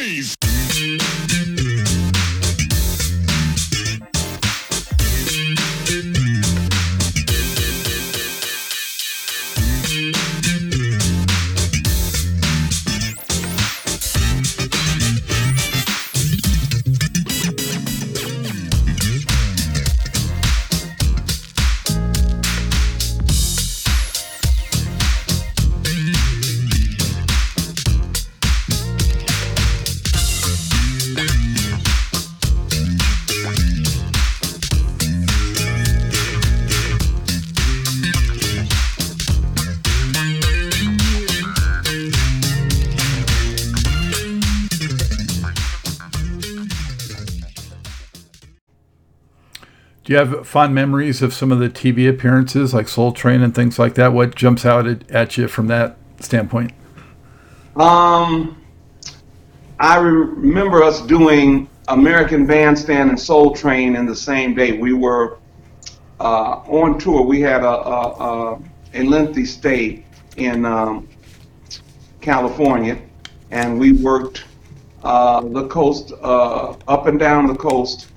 noise. Do you have fond memories of some of the TV appearances like Soul Train and things like that? What jumps out at, at you from that standpoint? Um, I remember us doing American Bandstand and Soul Train in the same day. We were uh, on tour. We had a, a, a, a lengthy stay in um, California, and we worked uh, the coast, uh, up and down the coast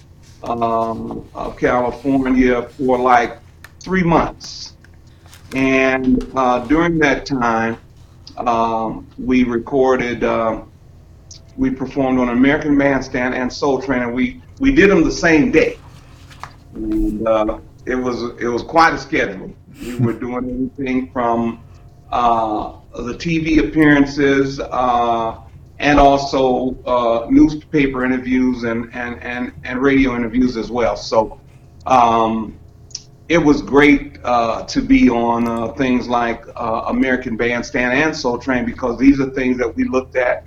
um, of California for like three months. And uh, during that time, um, we recorded, uh, we performed on American Bandstand and Soul Train, and we, we did them the same day. And uh, it was it was quite a schedule. We were doing everything from uh, the TV appearances uh, and also uh, newspaper interviews and, and, and, and radio interviews as well. So um, it was great uh, to be on uh, things like uh, American Bandstand and Soul Train because these are things that we looked at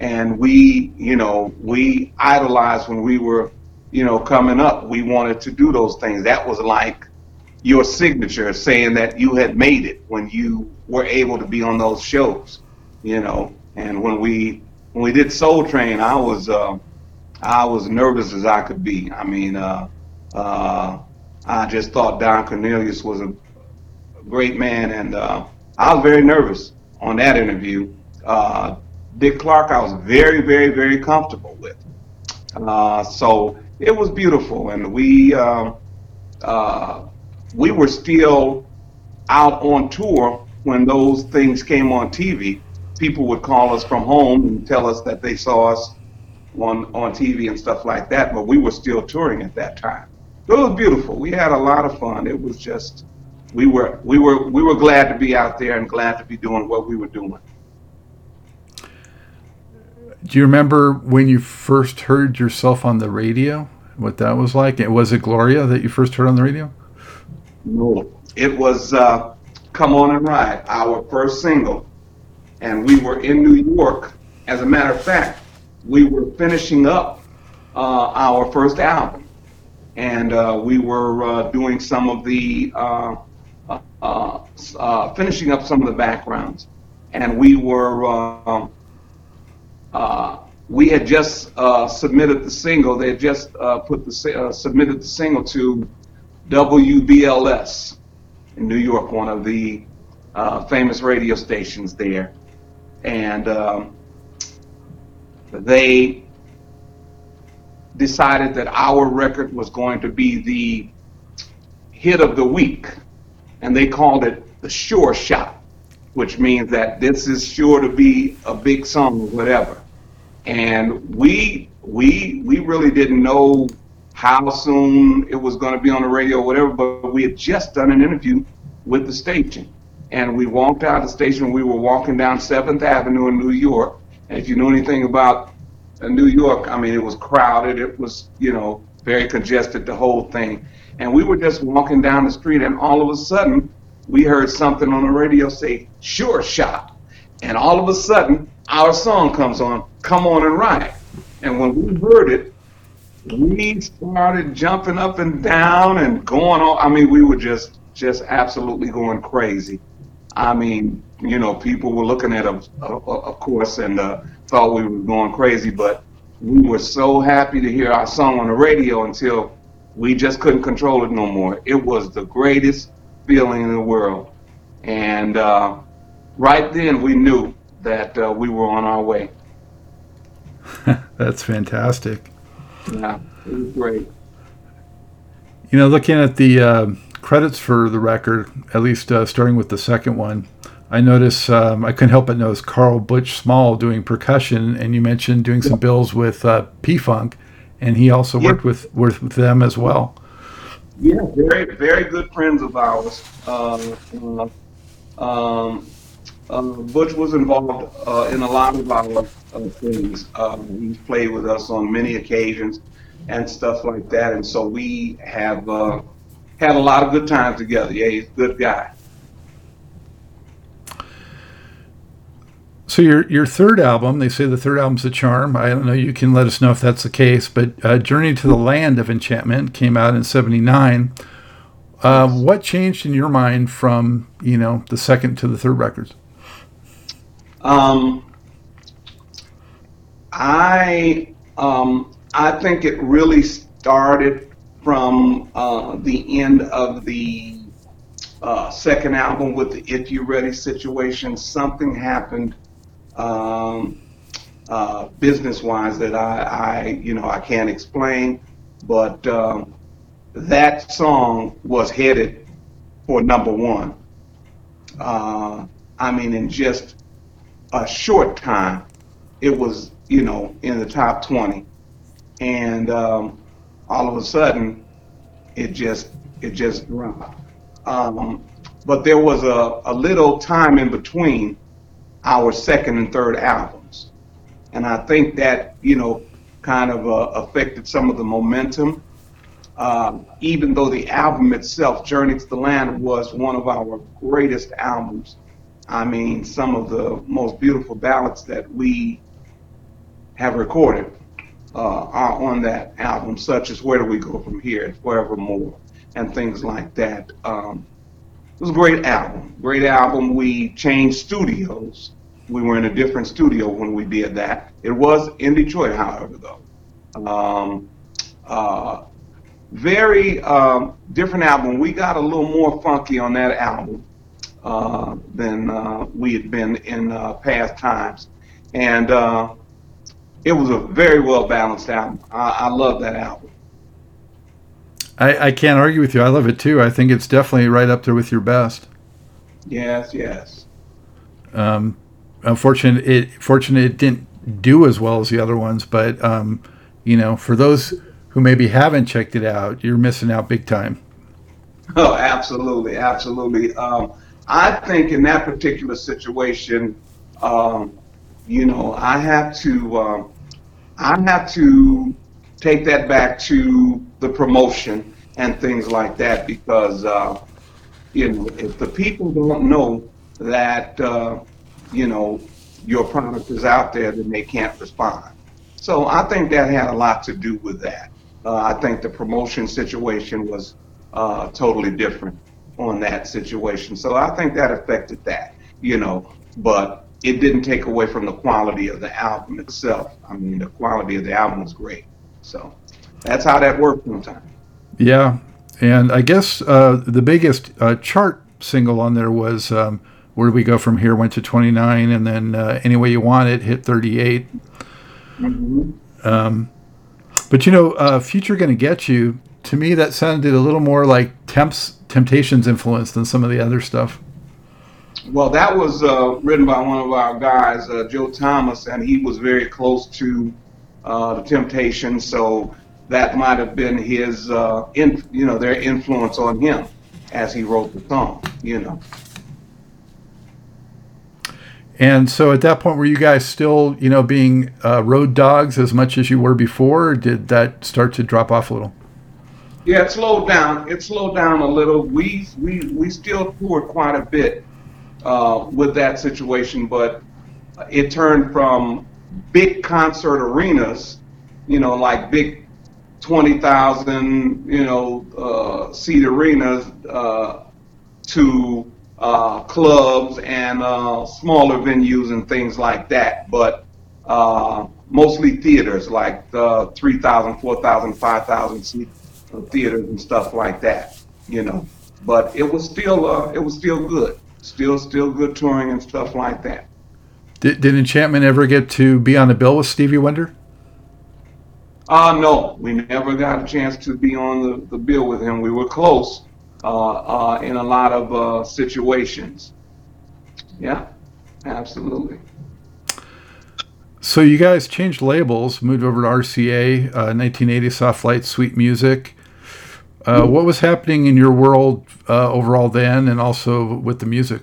and we, you know, we idolized when we were, you know, coming up. We wanted to do those things. That was like your signature saying that you had made it when you were able to be on those shows, you know. And when we when we did Soul Train, I was uh, I was nervous as I could be. I mean, uh, uh, I just thought Don Cornelius was a great man, and uh, I was very nervous on that interview. Uh, Dick Clark, I was very, very, very comfortable with. Uh, so it was beautiful, and we um, we were still out on tour when those things came on TV. People would call us from home and tell us that they saw us on on TV and stuff like that, but we were still touring at that time. It was beautiful. We had a lot of fun. It was just we were we were we were glad to be out there and glad to be doing what we were doing. Do you remember when you first heard yourself on the radio? What that was like? Was it Gloria that you first heard on the radio? No, it was uh, "Come On and Ride," our first single, and we were in New York. As a matter of fact, we were finishing up uh, our first album, and uh, we were uh, doing some of the uh, uh, uh, finishing up some of the backgrounds, and we were. Um, we had just submitted the single. They had just put the submitted the single to WBLS in New York, one of the famous radio stations there, and um, they decided that our record was going to be the hit of the week, and they called it the Sure Shot, which means that this is sure to be a big song or whatever and we we we really didn't know how soon it was going to be on the radio or whatever, but we had just done an interview with the station. And we walked out of the station, we were walking down 7th Avenue in New York. And if you know anything about uh, New York, I mean, it was crowded, it was, you know, very congested, the whole thing. And we were just walking down the street, and all of a sudden, we heard something on the radio say, Sure Shot. And all of a sudden, our song comes on, Come On and Ride. And when we heard it, we started jumping up and down and going on. I mean, we were just just absolutely going crazy. I mean, you know, people were looking at us, of course, and uh, thought we were going crazy, but we were so happy to hear our song on the radio until we just couldn't control it no more. It was the greatest feeling in the world. And uh, right then we knew that uh, we were on our way. That's fantastic. Yeah, it was great. You know, looking at the uh, credits for the record, at least uh, starting with the second one, I notice um, I couldn't help but notice Carl Butch Small doing percussion, and you mentioned doing some bills with uh, P Funk, and he also Yeah. worked with with them as well. Yeah, very very good friends of ours. Uh, um, uh, Butch was involved uh, in a lot of our uh, things. Um, he's played with us on many occasions and stuff like that, and so we have uh, had a lot of good times together. Yeah, he's a good guy. So your your third album, they say the third album's a charm. I don't know. You can let us know if that's the case. But uh, Journey to the Land of Enchantment came out in '79. Uh, what changed in your mind from you know the second to the third records? Um, I um, I think it really started from uh, the end of the uh, second album with the "If You Ready" situation. Something happened um, uh, business-wise that I, I you know I can't explain, but um, that song was headed for number one. Uh, I mean, in just a short time, it was, you know, in the top 20. And um, all of a sudden, it just, it just dropped. Um, but there was a, a little time in between our second and third albums. And I think that, you know, kind of uh, affected some of the momentum. Um, even though the album itself, Journey to the Land, was one of our greatest albums I mean, some of the most beautiful ballads that we have recorded uh, are on that album, such as Where Do We Go From Here, and Forevermore, and things like that. Um, it was a great album. Great album. We changed studios. We were in a different studio when we did that. It was in Detroit, however, though. Um, uh, very um, different album. We got a little more funky on that album uh, than uh, we had been in uh, past times. And uh, it was a very well balanced album. I, I love that album. I, I can't argue with you. I love it too. I think it's definitely right up there with your best. Yes, yes. Um, unfortunate it fortunate it didn't do as well as the other ones, but um, you know, for those who maybe haven't checked it out, you're missing out big time. Oh, absolutely, absolutely. Um, I think in that particular situation, um, you know, I have to, um, I have to take that back to the promotion and things like that because, uh, you know, if the people don't know that, uh, you know, your product is out there, then they can't respond. So I think that had a lot to do with that. Uh, I think the promotion situation was uh, totally different on that situation. So I think that affected that, you know, but it didn't take away from the quality of the album itself. I mean, the quality of the album was great. So that's how that worked sometimes. Yeah, and I guess uh, the biggest uh, chart single on there was um, "Where Do We Go From Here?" Went to 29, and then uh, "Any Way You Want It" hit 38. Um, but you know, uh, "Future Gonna Get You." To me, that sounded a little more like Temps Temptations influence than some of the other stuff. Well, that was uh, written by one of our guys, uh, Joe Thomas, and he was very close to uh, the Temptations, so that might have been his, uh, in, you know, their influence on him as he wrote the song, you know. And so, at that point, were you guys still, you know, being uh, road dogs as much as you were before, or did that start to drop off a little? Yeah, it slowed down. It slowed down a little. We we we still toured quite a bit uh, with that situation, but it turned from big concert arenas, you know, like big twenty thousand, you know, uh, seat arenas, uh, to uh, clubs and uh, smaller venues and things like that. But mostly theaters, like uh, 3,000, 4,000, 5,000 seat theaters and stuff like that, you know. But it was still it was still good, still still good touring and stuff like that. Did, did Enchantment ever get to be on a bill with Stevie Wonder? Uh, no, we never got a chance to be on the, the bill with him. We were close uh, uh, in a lot of uh, situations. Yeah, absolutely. So you guys changed labels, moved over to RCA, uh, 1980 Soft Light Sweet Music. Uh, what was happening in your world uh, overall then, and also with the music?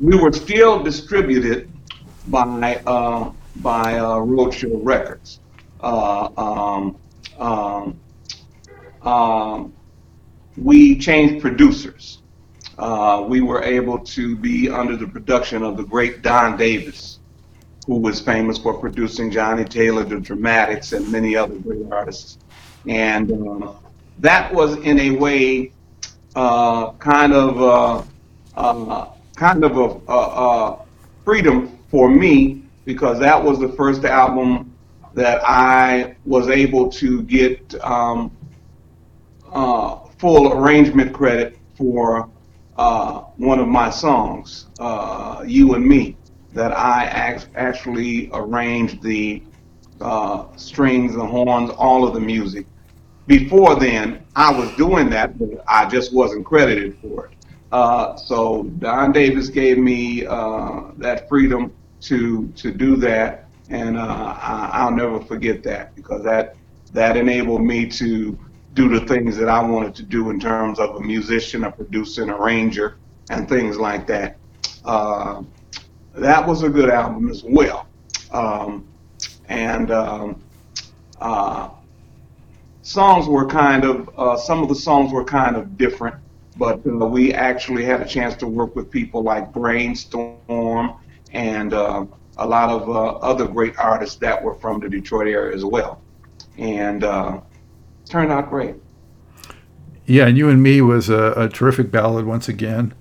We were still distributed by uh, by uh, Roadshow Records. Uh, um, um, um, we changed producers. Uh, we were able to be under the production of the great Don Davis, who was famous for producing Johnnie Taylor, The Dramatics, and many other great artists. And uh, that was, in a way, uh, kind of uh, uh, kind of a, a, freedom for me because that was the first album that I was able to get um, uh, full arrangement credit for uh, one of my songs, uh, "You and Me," that I ac- actually arranged the uh, strings, the horns, all of the music. Before then, I was doing that, but I just wasn't credited for it. Uh, so Don Davis gave me uh, that freedom to to do that, and uh, I, I'll never forget that because that that enabled me to do the things that I wanted to do in terms of a musician, a producer, an arranger, and things like that. Uh, that was a good album as well, um, and um, uh, songs were kind of uh, some of the songs were kind of different, but uh, we actually had a chance to work with people like Brainstorm and uh, a lot of uh, other great artists that were from the Detroit area as well, and uh, turned out great. Yeah, and you and me was a, a terrific ballad once again,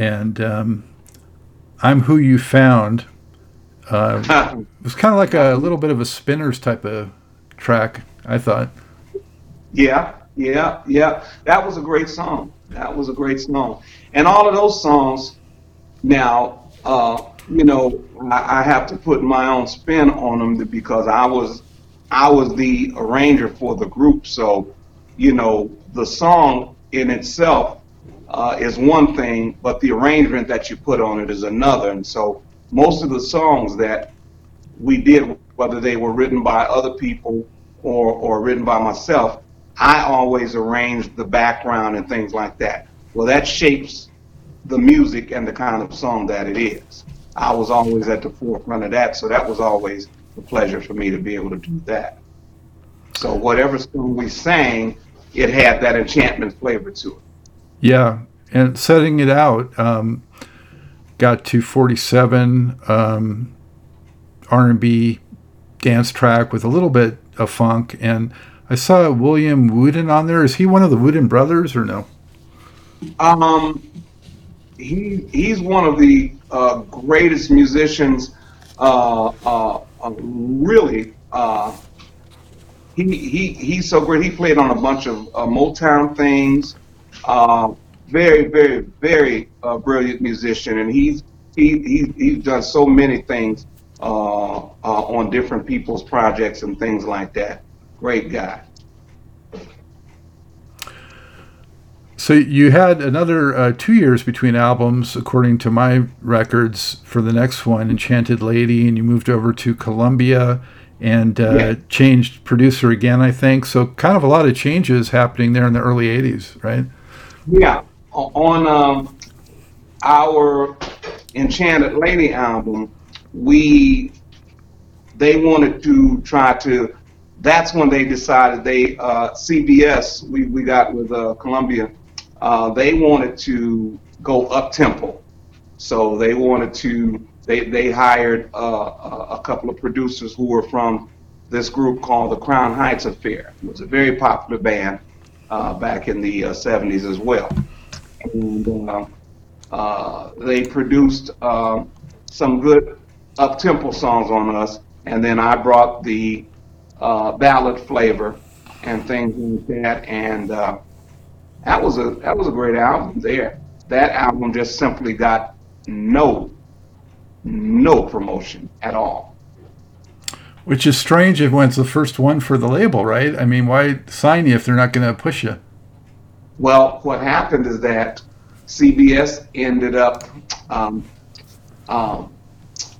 and um, I'm who you found. Uh, it was kind of like a little bit of a spinners type of track, I thought. Yeah, yeah, yeah. That was a great song. That was a great song. And all of those songs, now, uh, you know, I, I have to put my own spin on them because I was, I was the arranger for the group. So, you know, the song in itself uh, is one thing, but the arrangement that you put on it is another. And so, most of the songs that we did, whether they were written by other people or, or written by myself, I always arranged the background and things like that. Well, that shapes the music and the kind of song that it is. I was always at the forefront of that, so that was always a pleasure for me to be able to do that. So whatever song we sang, it had that enchantment flavor to it. Yeah, and setting it out, um, got to 47 um, R&B dance track with a little bit of funk, and I saw William Wooden on there. Is he one of the Wooden brothers or no? Um, he he's one of the uh, greatest musicians. Uh, uh, uh, really, uh, he he he's so great. He played on a bunch of uh, Motown things. Very very very brilliant musician, and he's he, he he's done so many things uh, uh, on different people's projects and things like that. Great guy. So you had another uh, two years between albums, according to my records, for the next one, Enchanted Lady, and you moved over to Columbia and uh, Yeah. changed producer again, I think. So kind of a lot of changes happening there in the early '80s, right? Yeah, on um, our Enchanted Lady album, we they wanted to try to. That's when they decided they uh, CBS we, we got with uh, Columbia. Uh, they wanted to go up tempo, so they wanted to. They they hired uh, a, couple of producers who were from this group called the Crown Heights Affair. It was a very popular band uh, back in the uh, 70s as well and uh, uh, they produced uh, some good up tempo songs on us. And then I brought the uh, ballad flavor and things like that, and uh, that was a that was a great album. There, that album just simply got no no promotion at all. Which is strange if when it's the first one for the label, right? I mean, why sign you if they're not going to push you? Well, what happened is that CBS ended up, um, um,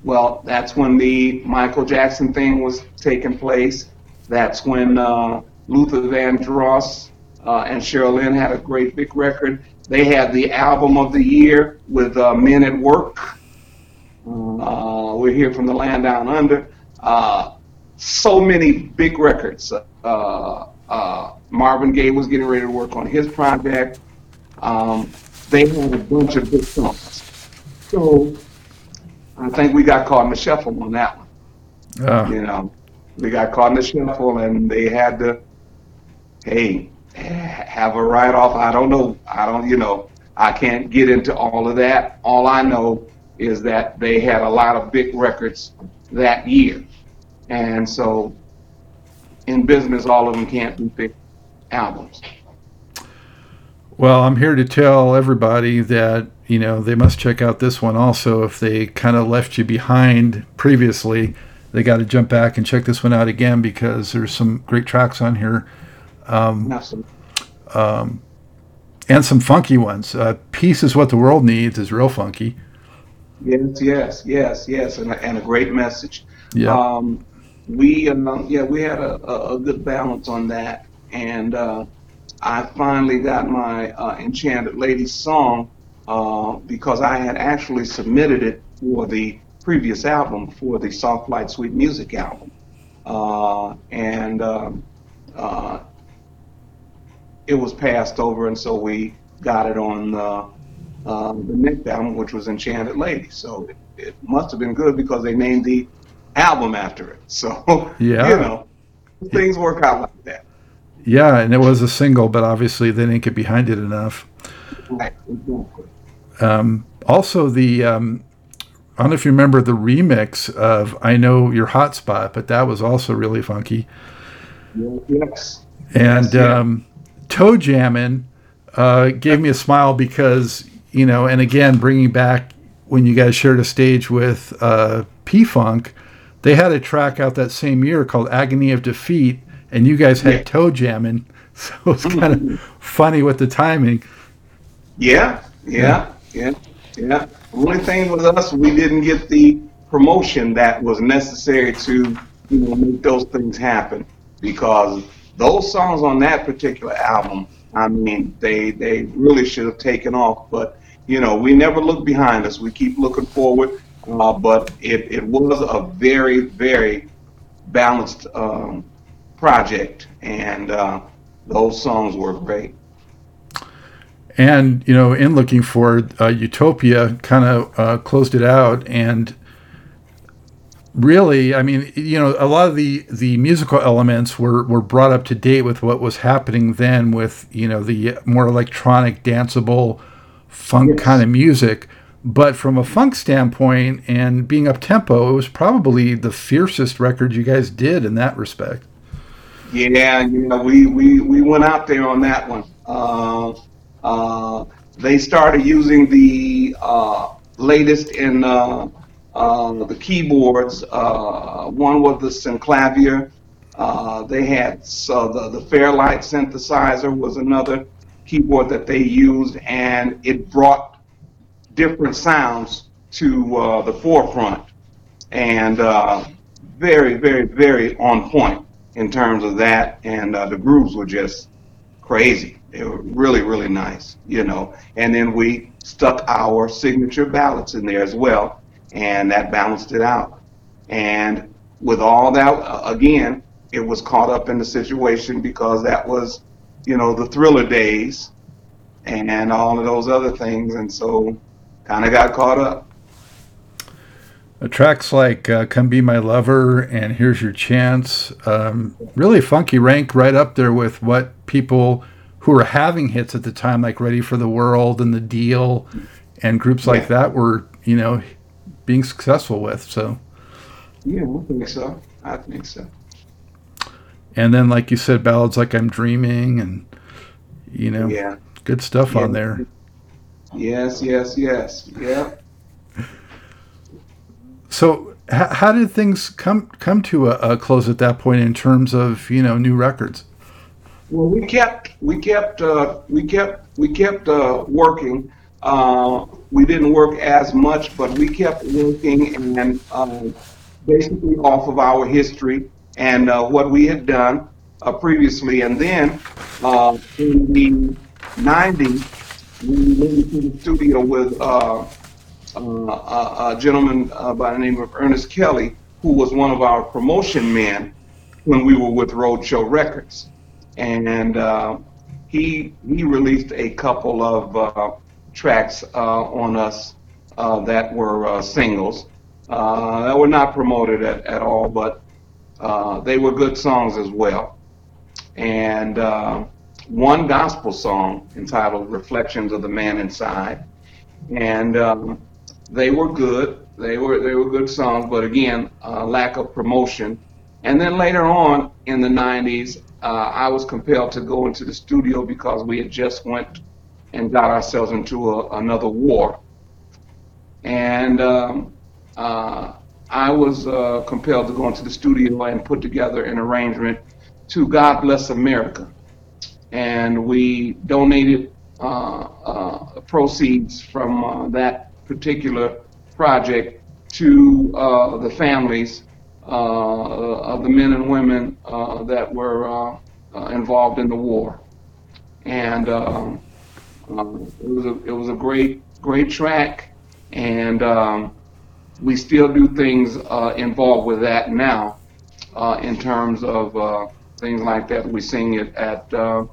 well, that's when the Michael Jackson thing was taking place. That's when uh, Luther Vandross uh, and Cheryl Lynn had a great big record. They had the album of the year with uh, Men at Work. Uh, we're here from the land down under. Uh, so many big records. Uh, uh, Marvin Gaye was getting ready to work on his project. Um, they had a bunch of big songs. So I think we got caught in the shuffle on that one. Oh, You know, we got caught in the shuffle and they had to, hey, have a write off. I don't know. I don't, you know, I can't get into all of that. All I know is that they had a lot of big records that year. And so in business, all of them can't be big albums. Well, I'm here to tell everybody that, you know, they must check out this one also. If they kind of left you behind previously, they got to jump back and check this one out again because there's some great tracks on here Not so- and some funky ones. Uh, Peace is What the World Needs is real funky. Yes, yes, yes, yes, and a, and a great message. Yeah. Um, we, uh, yeah, we had a, a, a good balance on that, and uh, I finally got my uh, Enchanted Lady song uh, because I had actually submitted it for the previous album, for the Soft Light Sweet Music album, uh, and um, uh, it was passed over, and so we got it on uh, uh, the next album, which was Enchanted Lady. So it, it must have been good because they named the album after it. So Yeah. you know, things work out like that. Yeah, and it was a single, but obviously they didn't get behind it enough. Right. Exactly. Um, also, the um, I don't know if you remember the remix of "I Know Your Hotspot," but that was also really funky. Yes. And Yes, yeah. um, Toe Jammin' uh, gave me a smile because you know, and again, bringing back when you guys shared a stage with uh, P Funk, they had a track out that same year called "Agony of Defeat," and you guys had Yeah. Toe jamming, so it was kind of funny with the timing. Yeah. Yeah. Yeah. Yeah. Only thing with us, we didn't get the promotion that was necessary to you know make those things happen because those songs on that particular album, I mean, they they really should have taken off. But you know, we never look behind us. We keep looking forward. Uh, but it, it was a very very balanced um, project, and uh, those songs were great. And you know, in looking for uh, Utopia kind of uh, closed it out, and really, I mean, you know, a lot of the the musical elements were were brought up to date with what was happening then, with you know the more electronic, danceable, funk Yes. kind of music. But from a funk standpoint and being up tempo, it was probably the fiercest record you guys did in that respect. Yeah, you know, we, we, we went out there on that one. Uh, uh, they started using the uh, latest in uh, uh, the keyboards. Uh, one was the Synclavier. They had the the Fairlight synthesizer was another keyboard that they used, and it brought different sounds to the forefront, and very, very, very on point in terms of that. And uh, the grooves were just crazy. They were really, really nice, you know. And then we stuck our signature ballads in there as well, and that balanced it out. And with all that, uh, again, it was caught up in the situation because that was, you know, the thriller days and all of those other things. And so kind of got caught up. Tracks like uh, "Come Be My Lover" and "Here's Your Chance" um, really funky, rank right up there with what people who were having hits at the time, like "Ready for the World" and "The Deele," and groups like Yeah. that were, you know, being successful with. So, Yeah, I think so. I think so. and then, like you said, ballads like "I'm Dreaming" and you know, Yeah. good stuff Yeah. on there. Yes, yes, yes. Yeah. So, H- how did things come come to a, a, close at that point in terms of you know new records? Well, we kept we kept uh, we kept we kept uh, working. Uh, we didn't work as much, but we kept working and um, basically off of our history and uh, what we had done uh, previously. And then uh, in the 90s, we went into the studio with uh, uh, a, a gentleman uh, by the name of Ernest Kelly, who was one of our promotion men when we were with Roadshow Records. And uh, he, he released a couple of uh, tracks uh, on us uh, that were uh, singles uh, that were not promoted at, at all, but uh, they were good songs as well. And uh, one gospel song entitled Reflections of the Man Inside. And um, they were good. They were they were good songs, but again, uh, lack of promotion. And then later on in the 90s, uh, I was compelled to go into the studio because we had just went and got ourselves into a, another war. And um, uh, I was uh, compelled to go into the studio and put together an arrangement to God Bless America. And we donated uh, uh proceeds from uh, that particular project to uh, the families of the men and women that were involved in the war. And um, it was a, it was a great great track, and um, we still do things uh, involved with that now uh, in terms of uh, things like that. We sing it at uh,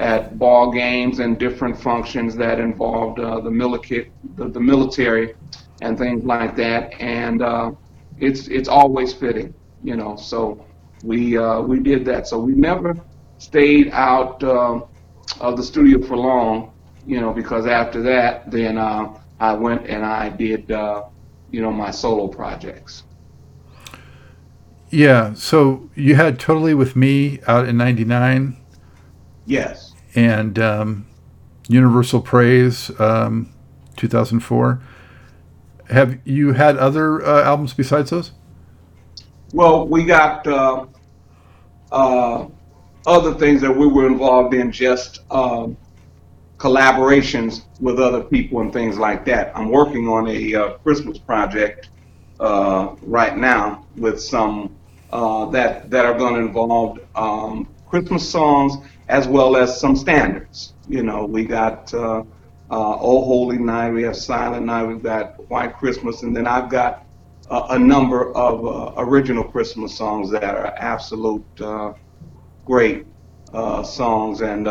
at ball games and different functions that involved uh, the, military, the, the, military and things like that. And uh, it's it's always fitting, you know. So we we did that. So we never stayed out of the studio for long, you know, because after that, then I went and I did you know, my solo projects. Yeah. So you had Totally With Me out in 99. Yes. And um, Universal Praise, um, 2004. Have you had other uh, albums besides those? Well, we got uh, uh, other things that we were involved in, just um, collaborations with other people and things like that. I'm working on a uh, Christmas project uh, right now with some uh, that that are going to involve um, Christmas songs as well as some standards. You know, we got uh, uh, "Oh Holy Night," we have "Silent Night," we've got "White Christmas," and then I've got uh, a number of original Christmas songs that are absolute great songs and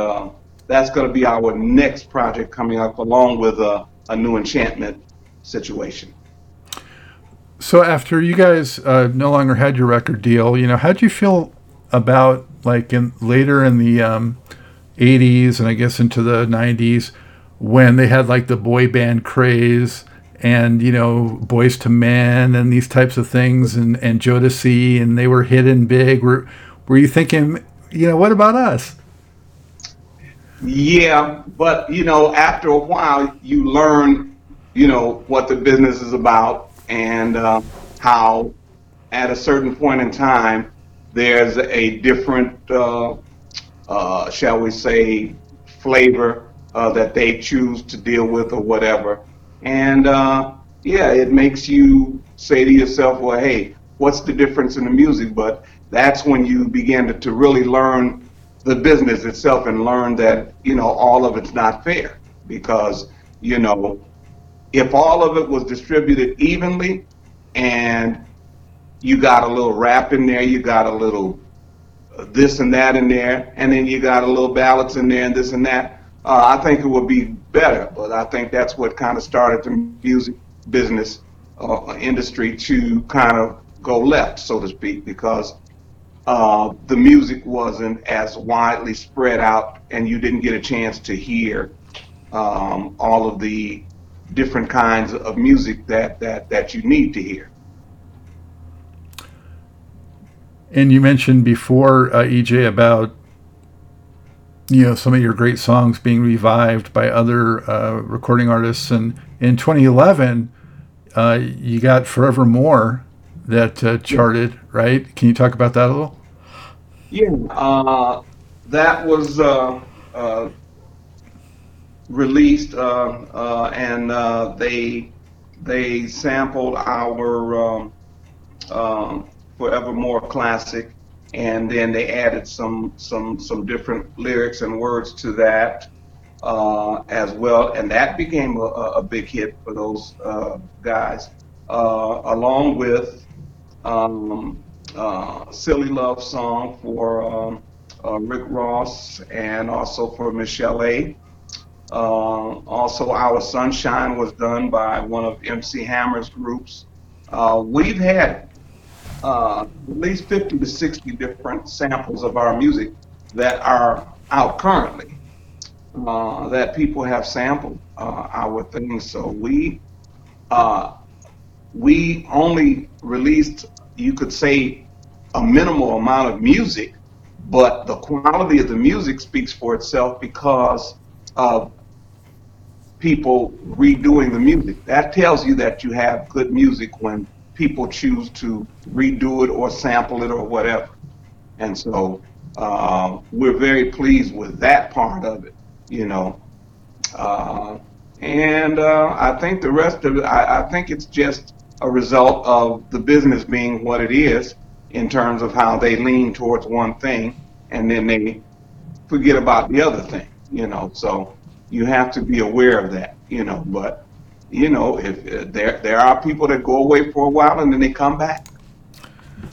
that's going to be our next project coming up, along with a, a new enchantment situation. So after you guys uh, no longer had your record deal, you know, how did you feel about like in later in the um, 80s and I guess into the 90s when they had like the boy band craze and you know Boyz II Men and these types of things and and Jodeci and they were hitting big. Were were you thinking, you know, what about us? Yeah, but you know, after a while, you learn, you know, what the business is about and uh, how, at a certain point in time, there's a different, uh, uh, shall we say, flavor uh, that they choose to deal with or whatever. And uh, yeah, it makes you say to yourself, well, hey, what's the difference in the music? But that's when you begin to, to really learn the business itself and learn that you know all of it's not fair because you know if all of it was distributed evenly and you got a little rap in there, you got a little this and that in there, and then you got a little ballads in there and this and that. Uh, I think it would be better, but I think that's what kind of started the music business uh, industry to kind of go left, so to speak, because uh, the music wasn't as widely spread out, and you didn't get a chance to hear um, all of the different kinds of music that, that, that you need to hear. And you mentioned before, uh, EJ, about you know some of your great songs being revived by other uh, recording artists, and in 2011, uh, you got "Forevermore" that uh, charted, right? Can you talk about that a little? Yeah, uh, that was uh, released, and they they sampled our um, um, Forevermore classic, and then they added some some some different lyrics and words to that uh, as well, and that became a, a big hit for those uh, guys, uh, along with um, uh, "Silly Love Song" for um, uh, Rick Ross and also for Michelle A. Uh, also, Our Sunshine was done by one of MC Hammer's groups. We've had uh, at least 50 to 60 different samples of our music that are out currently uh, that people have sampled uh, our things. So we uh, we only released, you could say, a minimal amount of music, but the quality of the music speaks for itself because of people redoing the music. That tells you that you have good music when people choose to redo it or sample it or whatever. And so uh, we're very pleased with that part of it, you know. Uh, and uh, I think the rest of it, I, I think it's just a result of the business being what it is in terms of how they lean towards one thing and then they forget about the other thing, you know. So you have to be aware of that, you know. But you know, if uh, there there are people that go away for a while and then they come back.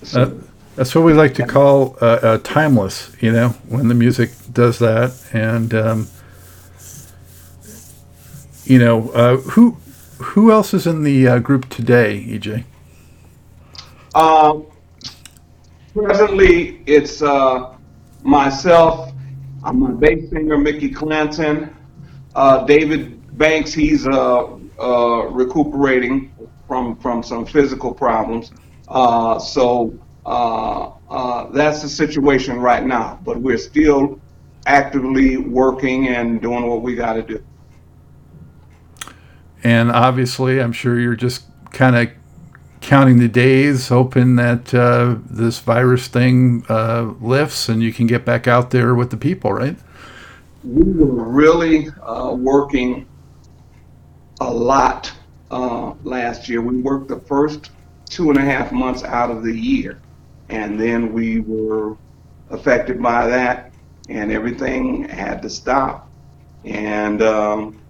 So, Uh, that's what we like to call uh, uh, timeless, you know, when the music does that. And, um, you know, uh, who who else is in the uh, group today, EJ? um, presently, it's uh, myself. I'm a bass singer, Mickey Clanton. Uh, David Banks, he's uh, uh, recuperating from from some physical problems. Uh, so uh, uh, that's the situation right now. But we're still actively working and doing what we got to do. And obviously, I'm sure you're just kind of counting the days, hoping that uh, this virus thing uh, lifts and you can get back out there with the people, right? We were really uh, working a lot uh, last year. We worked the first two and a half months out of the year, and then we were affected by that, and everything had to stop. And um,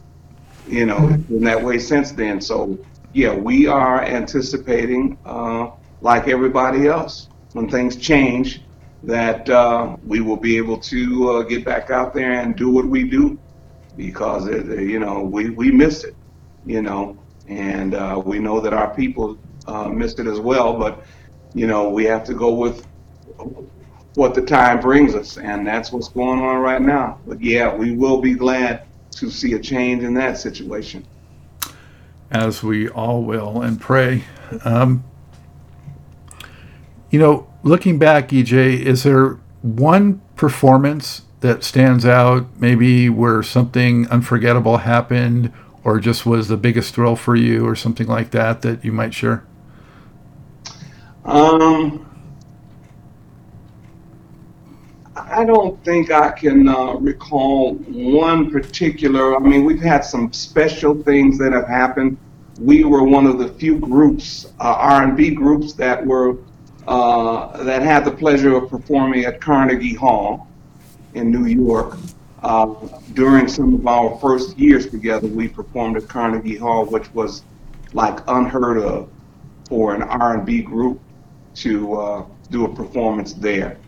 you know, it's been that way since then. So yeah, we are anticipating, uh, like everybody else, when things change, that uh, we will be able to uh, get back out there and do what we do because it, you know we we miss it, you know, and uh, we know that our people uh, missed it as well. But you know, we have to go with what the time brings us, and that's what's going on right now. But yeah, we will be glad to see a change in that situation. as we all will and pray. Um, you know, looking back, EJ, is there one performance that stands out, maybe where something unforgettable happened, or just was the biggest thrill for you, or something like that that you might share? Um, I don't think I can uh, recall one particular. I mean, we've had some special things that have happened. We were one of the few groups, uh, R&B groups, that were uh, that had the pleasure of performing at Carnegie Hall in New York. Uh, during some of our first years together, we performed at Carnegie Hall, which was like unheard of for an R&B group to uh, do a performance there.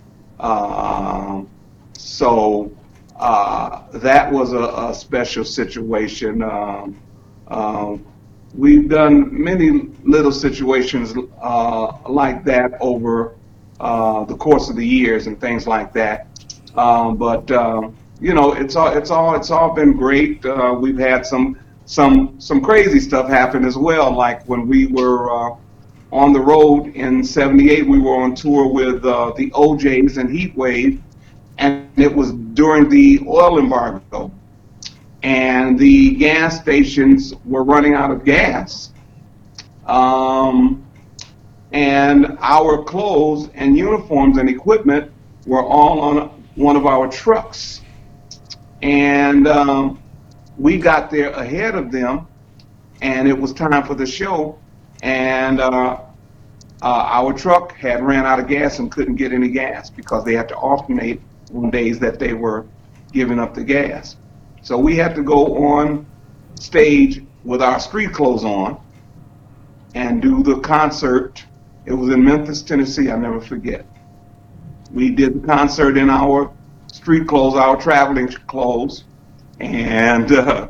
Um, so uh, that was a, a special situation. Um, um, we've done many little situations uh, like that over uh, the course of the years and things like that. Um, but um, you know, it's all it's all it's all been great. Uh, we've had some some some crazy stuff happen as well, like when we were. Uh, on the road in 78 we were on tour with uh, the O'Jays and heatwave and it was during the oil embargo and the gas stations were running out of gas um, and our clothes and uniforms and equipment were all on one of our trucks. And um, we got there ahead of them, and it was time for the show. And uh, uh, our truck had ran out of gas and couldn't get any gas because they had to alternate on days that they were giving up the gas. So we had to go on stage with our street clothes on and do the concert. It was in Memphis, Tennessee, I'll never forget. We did the concert in our street clothes, our traveling clothes, and uh,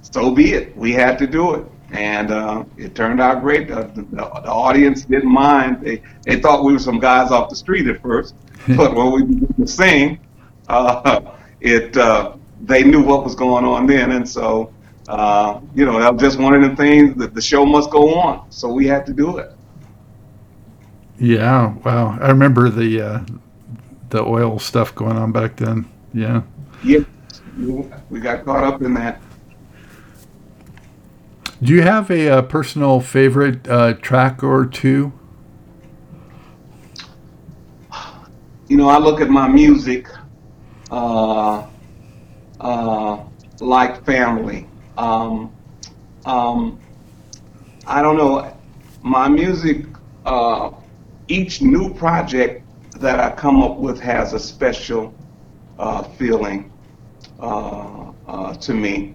so be it. We had to do it. And uh, it turned out great. The, the, the audience didn't mind. They, they thought we were some guys off the street at first, but when we began to sing, uh, it uh, they knew what was going on then, and so uh, you know that was just one of the things that the show must go on. So we had to do it. Yeah, wow. I remember the uh, the oil stuff going on back then. Yeah. Yeah, we got caught up in that. Do you have a, uh personal favorite uh, track or two? You know, I look at my music uh, uh, like family. Um, um, I don't know. My music, uh, each new project that I come up with has a special uh, feeling uh, uh, to me,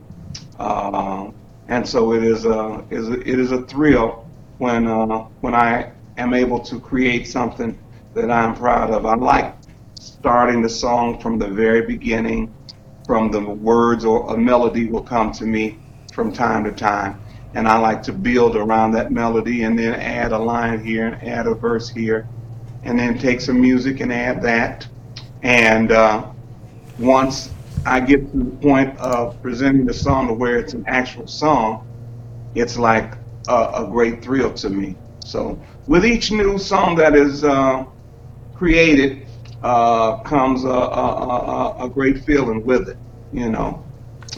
uh, and so it is a is a, it is a thrill when uh, when I am able to create something that I'm proud of. I like starting the song from the very beginning, from the words or a melody will come to me from time to time. And I like to build around that melody and then add a line here and add a verse here and then take some music and add that. And uh, once I get to the point of presenting the song to where it's an actual song, it's like a, a great thrill to me. So with each new song that is uh, created uh, comes a, a, a, great feeling with it. You know,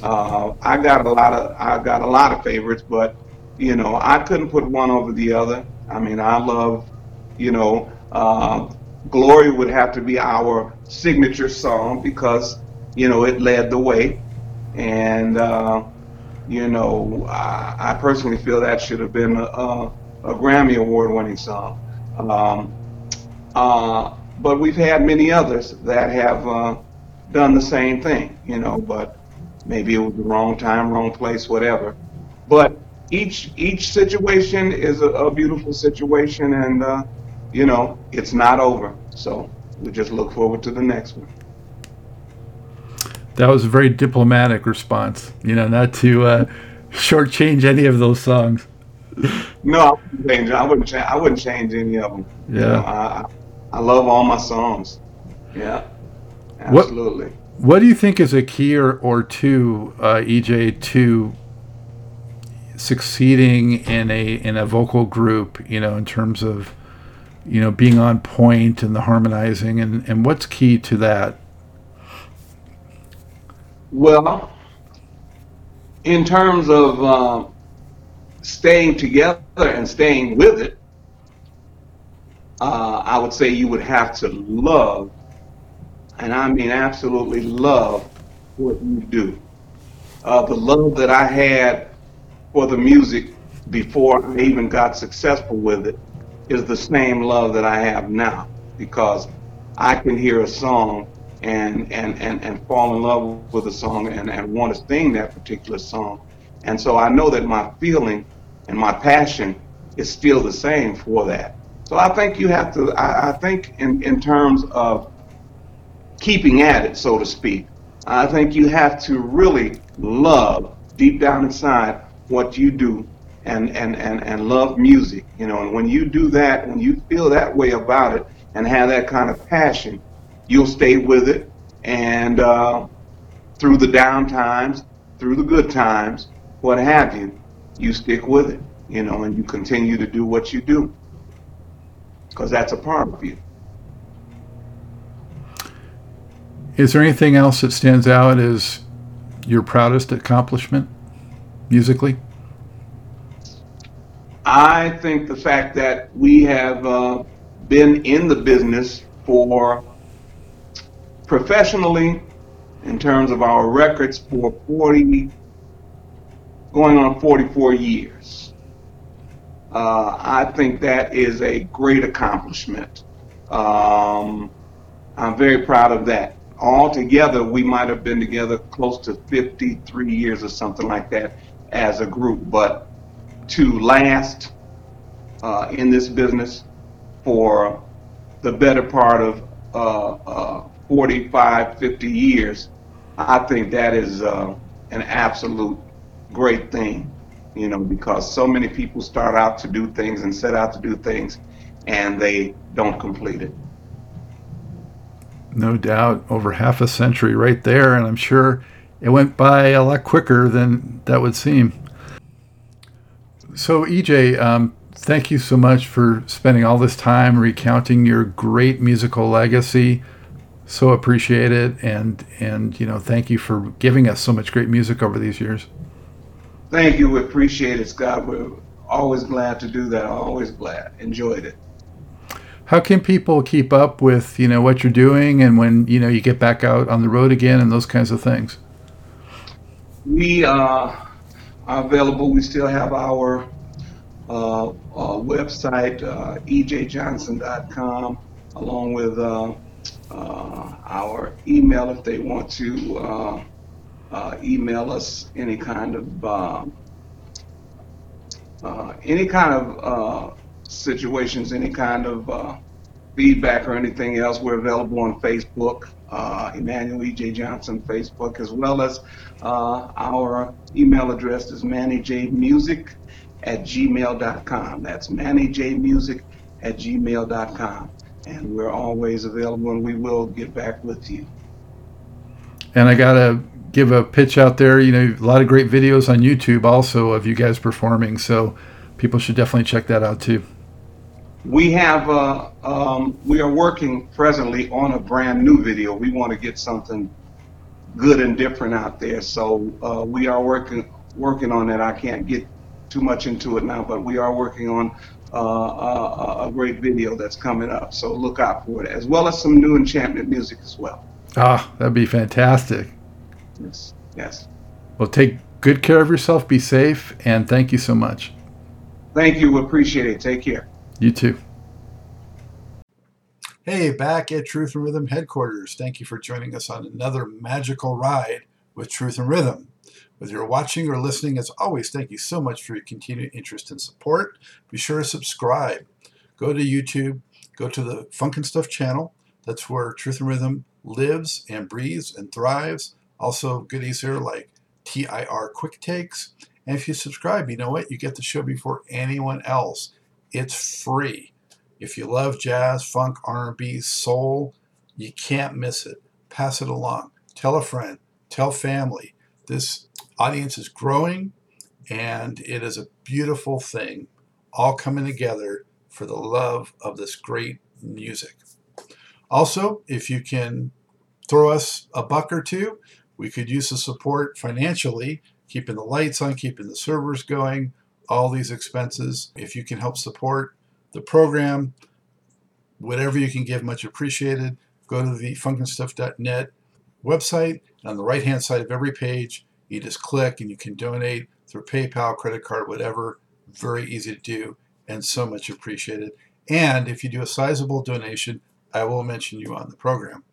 uh, I got a lot of I got a lot of favorites, but you know I couldn't put one over the other. I mean, I love, you know, uh, "Gloria" would have to be our signature song because you know it led the way, and uh, you know I, I personally feel that should have been a, a, a Grammy award-winning song. Um, uh, but we've had many others that have uh, done the same thing, you know, but maybe it was the wrong time, wrong place, whatever. But each each situation is a, a beautiful situation, and uh, you know, it's not over. So we just look forward to the next one. That was a very diplomatic response. You know, not to uh, shortchange any of those songs. No, I wouldn't change. I wouldn't change. I wouldn't change any of them. You Yeah. know, I I love all my songs. Yeah, What- absolutely. What do you think is a key or, or two, uh, EJ, to succeeding in a in a vocal group? You know, in terms of you know being on point and the harmonizing, and and what's key to that? Well, in terms of um, staying together and staying with it, uh, I would say you would have to love, and I mean absolutely love what you do. Uh, the love that I had for the music before I even got successful with it is the same love that I have now because I can hear a song and and, and, and fall in love with a song and, and want to sing that particular song. And so I know that my feeling and my passion is still the same for that. So I think you have to, I, I think in, in terms of keeping at it, so to speak, I think you have to really love deep down inside what you do and, and, and, and love music, you know, and when you do that, when you feel that way about it and have that kind of passion, you'll stay with it and uh, through the down times, through the good times, what have you, you stick with it, you know, and you continue to do what you do because that's a part of you. Is there anything else that stands out as your proudest accomplishment musically? I think the fact that we have uh, been in the business for professionally, in terms of our records, for 40, going on 44 years. Uh, I think that is a great accomplishment. Um, I'm very proud of that. Altogether, we might have been together close to 53 years or something like that as a group, but to last uh, in this business for the better part of uh, uh, 45, 50 years, I think that is uh, an absolute great thing, you know, because so many people start out to do things and set out to do things and they don't complete it. No doubt, over half a century right there, and I'm sure it went by a lot quicker than that would seem. So, EJ, um, thank you so much for spending all this time recounting your great musical legacy. So appreciate it, and and you know, thank you for giving us so much great music over these years. Thank you. We appreciate it, Scott. We're always glad to do that. Always glad. Enjoyed it. How can people keep up with you know what you're doing and when you know you get back out on the road again and those kinds of things? We uh, available. We still have our uh, uh, website, uh, ejjohnson.com, along with uh, uh, our email if they want to uh, email us any kind of any kind of situations, any kind of feedback or anything else. We're available on Facebook, uh, Emmanuel E.J. Johnson Facebook, as well as uh, our email address is mannyjmusic at gmail.com. That's mannyjmusic at gmail.com. And we're always available and we will get back with you. And I gotta give a pitch out there. You know, a lot of great videos on YouTube also of you guys performing. So people should definitely check that out too. We have, uh, um, we are working presently on a brand new video. We want to get something good and different out there. So uh, we are working working on that. I can't get too much into it now, but we are working on uh, a, a great video that's coming up. So look out for it, as well as some new enchantment music as well. Ah, that'd be fantastic. Yes, yes. Well, take good care of yourself, be safe, and thank you so much. Thank you. Appreciate it. Take care. You too. Hey, back at Truth and Rhythm headquarters. Thank you for joining us on another magical ride with Truth and Rhythm. Whether you're watching or listening, as always, thank you so much for your continued interest and support. Be sure to subscribe. Go to YouTube, go to the Funk and Stuff channel. That's where Truth and Rhythm lives and breathes and thrives. Also, goodies here like TIR Quick Takes. And if you subscribe, you know what? You get the show before anyone else. It's free. If you love jazz, funk, R&B, soul, you can't miss it. Pass it along. Tell a friend. Tell family. This audience is growing, and it is a beautiful thing, all coming together for the love of this great music. Also, if you can throw us a buck or two, we could use the support financially, keeping the lights on, keeping the servers going, all these expenses. If you can help support the program, whatever you can give, much appreciated. Go to the funkandstuff.net website. And on the right hand side of every page, you just click and you can donate through PayPal, credit card, whatever. Very easy to do and so much appreciated. And if you do a sizable donation, I will mention you on the program.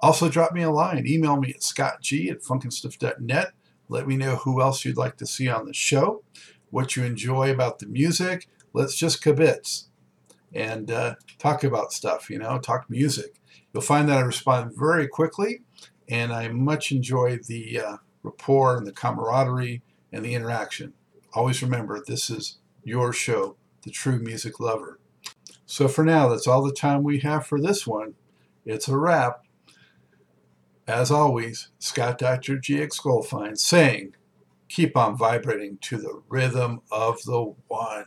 Also, drop me a line. Email me at scottg at funkandstuff.net. Let me know who else you'd like to see on the show, what you enjoy about the music. Let's just kibitz and uh, talk about stuff, you know, talk music. You'll find that I respond very quickly, and I much enjoy the uh, rapport and the camaraderie and the interaction. Always remember, this is your show, The True Music Lover. So for now, that's all the time we have for this one. It's a wrap. As always, Scott Dr. GX Goldfine saying, keep on vibrating to the rhythm of the one.